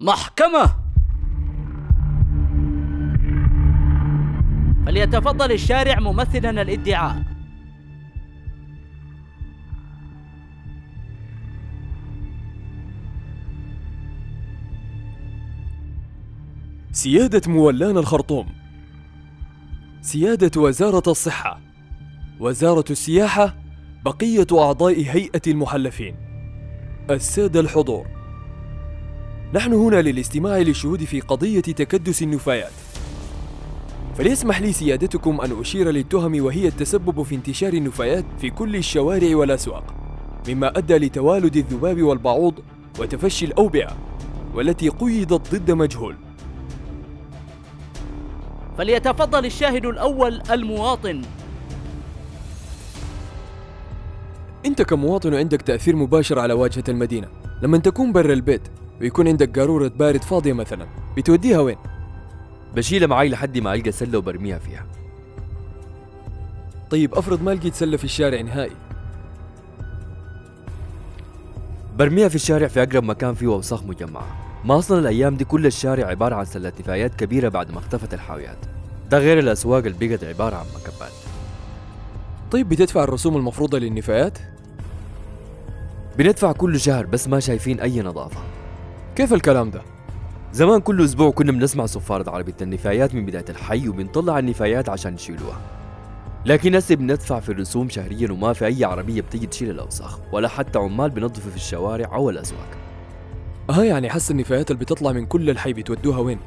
محكمة. فليتفضل الشارع ممثلا الادعاء. سيادة مولان الخرطوم. سيادة وزارة الصحة. وزارة السياحة بقية أعضاء هيئة المحلفين. السادة الحضور. نحن هنا للاستماع للشهود في قضية تكدس النفايات. فليسمح لي سيادتكم أن أشير للتهم وهي التسبب في انتشار النفايات في كل الشوارع والأسواق مما أدى لتوالد الذباب والبعوض وتفشي الأوبئة والتي قيدت ضد مجهول. فليتفضل الشاهد الأول المواطن. أنت كمواطن عندك تأثير مباشر على واجهة المدينة. لما تكون برا البيت ويكون عندك قارورة بارد فاضية مثلا بتوديها وين؟ بشيلها معي لحد ما ألقى سلة وبرميها فيها. طيب أفرض ما لقيت سلة في الشارع نهائي. برميها في الشارع في أقرب مكان فيه أوساخ مجمعة ما أصلا الأيام دي كل الشارع عبارة عن سلات نفايات كبيرة بعد ما اختفت الحاويات. ده غير الأسواق اللي بقت عبارة عن مكبات. طيب بتدفع الرسوم المفروضة للنفايات؟ بندفع كل شهر بس ما شايفين أي نظافة كيف الكلام ده؟ زمان كل أسبوع كنا بنسمع صفارة عربية النفايات من بداية الحي وبنطلع النفايات عشان يشيلوها لكن هسه بندفع في الرسوم شهريا وما في أي عربية بتيجي تشيل الأوساخ ولا حتى عمال بنظفوا في الشوارع أو الأسواق آه يعني حس النفايات اللي بتطلع من كل الحي بتودوها وين؟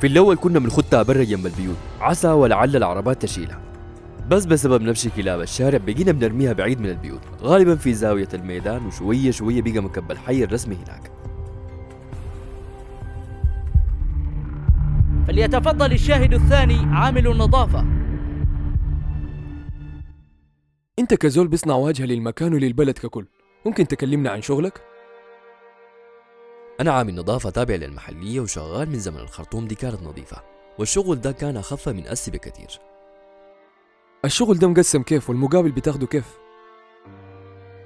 في الأول كنا بنخدها برا جنب البيوت عسى ولعل العربات تشيلها بس بسبب نفس كلاب الشارع بقينا بنرميها بعيد من البيوت. غالبا في زاوية الميدان وشوية شوية بقى مكب الحي الرسمي هناك. فليتفضل الشاهد الثاني عامل النظافة. انت كزول بيصنع واجهة للمكان وللبلد ككل. ممكن تكلمنا عن شغلك؟ أنا عامل نظافة تابع للمحلية وشغال من زمن الخرطوم دي كانت نظيفة. والشغل ده كان أخف من أسي بكتير الشغل ده مقسم كيف والمقابل بتاخده كيف؟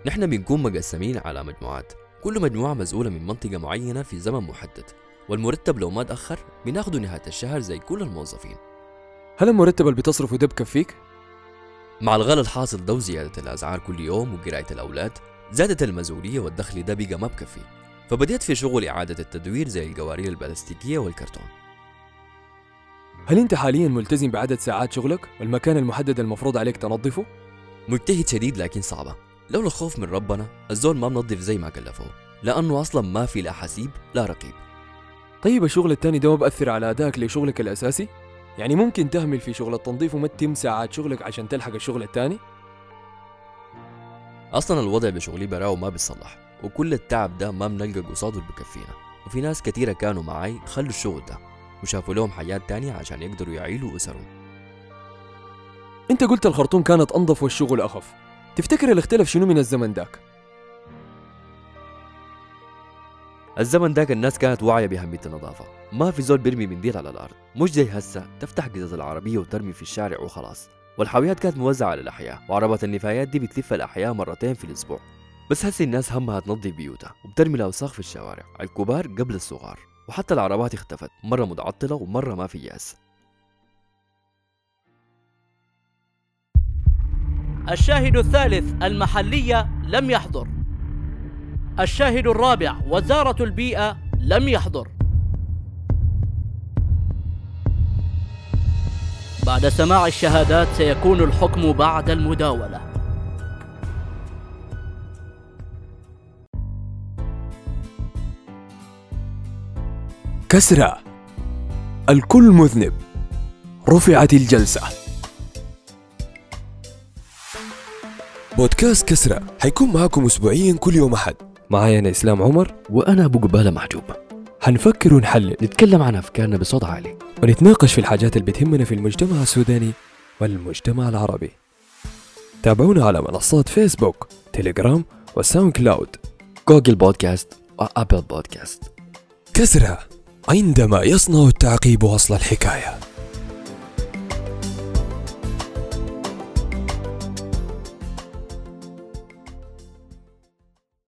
نحن بنكون مقسمين على مجموعات كل مجموعة مسؤولة من منطقة معينة في زمن محدد والمرتب لو ما تأخر بناخده نهاية الشهر زي كل الموظفين هل المرتب اللي بتصرفه ده بكفيك؟ مع الغلاء الحاصل ده وزيادة الأسعار كل يوم وقراية الأولاد زادت المسؤولية والدخل ده بقى ما بكفي فبديت في شغل إعادة التدوير زي القوارير البلاستيكية والكرتون هل أنت حاليا ملتزم بعدد ساعات شغلك والمكان المحدد المفروض عليك تنظفه؟ مجتهد شديد لكن صعبة لولا الخوف من ربنا الزول ما منظف زي ما كلفوه لأنه أصلا ما في لا حسيب لا رقيب طيب الشغل التاني ده ما بأثر على أدائك لشغلك الأساسي؟ يعني ممكن تهمل في شغل التنظيف وما تتم ساعات شغلك عشان تلحق الشغل التاني؟ أصلا الوضع بشغلي براو ما بيصلح وكل التعب ده ما بنلقى قصاده اللي بكفينا وفي ناس كتيرة كانوا معاي خلوا الشغل ده وشافوا لهم حياة تانية عشان يقدروا يعيلوا أسرهم. أنت قلت الخرطوم كانت أنظف والشغل أخف. تفتكر اللي اختلف شنو من الزمن داك؟ الزمن داك الناس كانت واعية بأهمية النظافة ما في زول بيرمي منديل على الأرض. مش زي هسه تفتح قزاز العربية وترمي في الشارع وخلاص. والحاويات كانت موزعة على الأحياء. وعربات النفايات دي بتلف الأحياء مرتين في الأسبوع. بس هسه الناس همها تنظف بيوتها وبترمي الأوساخ في الشوارع الكبار قبل الصغار. وحتى العربات اختفت مرة متعطلة ومرة ما في ياس الشاهد الثالث المحلية لم يحضر. الشاهد الرابع وزارة البيئة لم يحضر. بعد سماع الشهادات سيكون الحكم بعد المداولة. كسرى. الكل مذنب. رفعت الجلسة. بودكاست كسرى. حيكون معاكم أسبوعيا كل يوم أحد. معايا أنا إسلام عمر. وأنا أبو قبالة محجوب. حنفكر ونحلل نتكلم عن أفكارنا بصوت عالي. ونتناقش في الحاجات اللي بتهمنا في المجتمع السوداني والمجتمع العربي. تابعونا على منصات Facebook Telegram و SoundCloud. Google Podcasts و Apple Podcasts. كسرى. عندما يصنع التعقيب أصل الحكاية.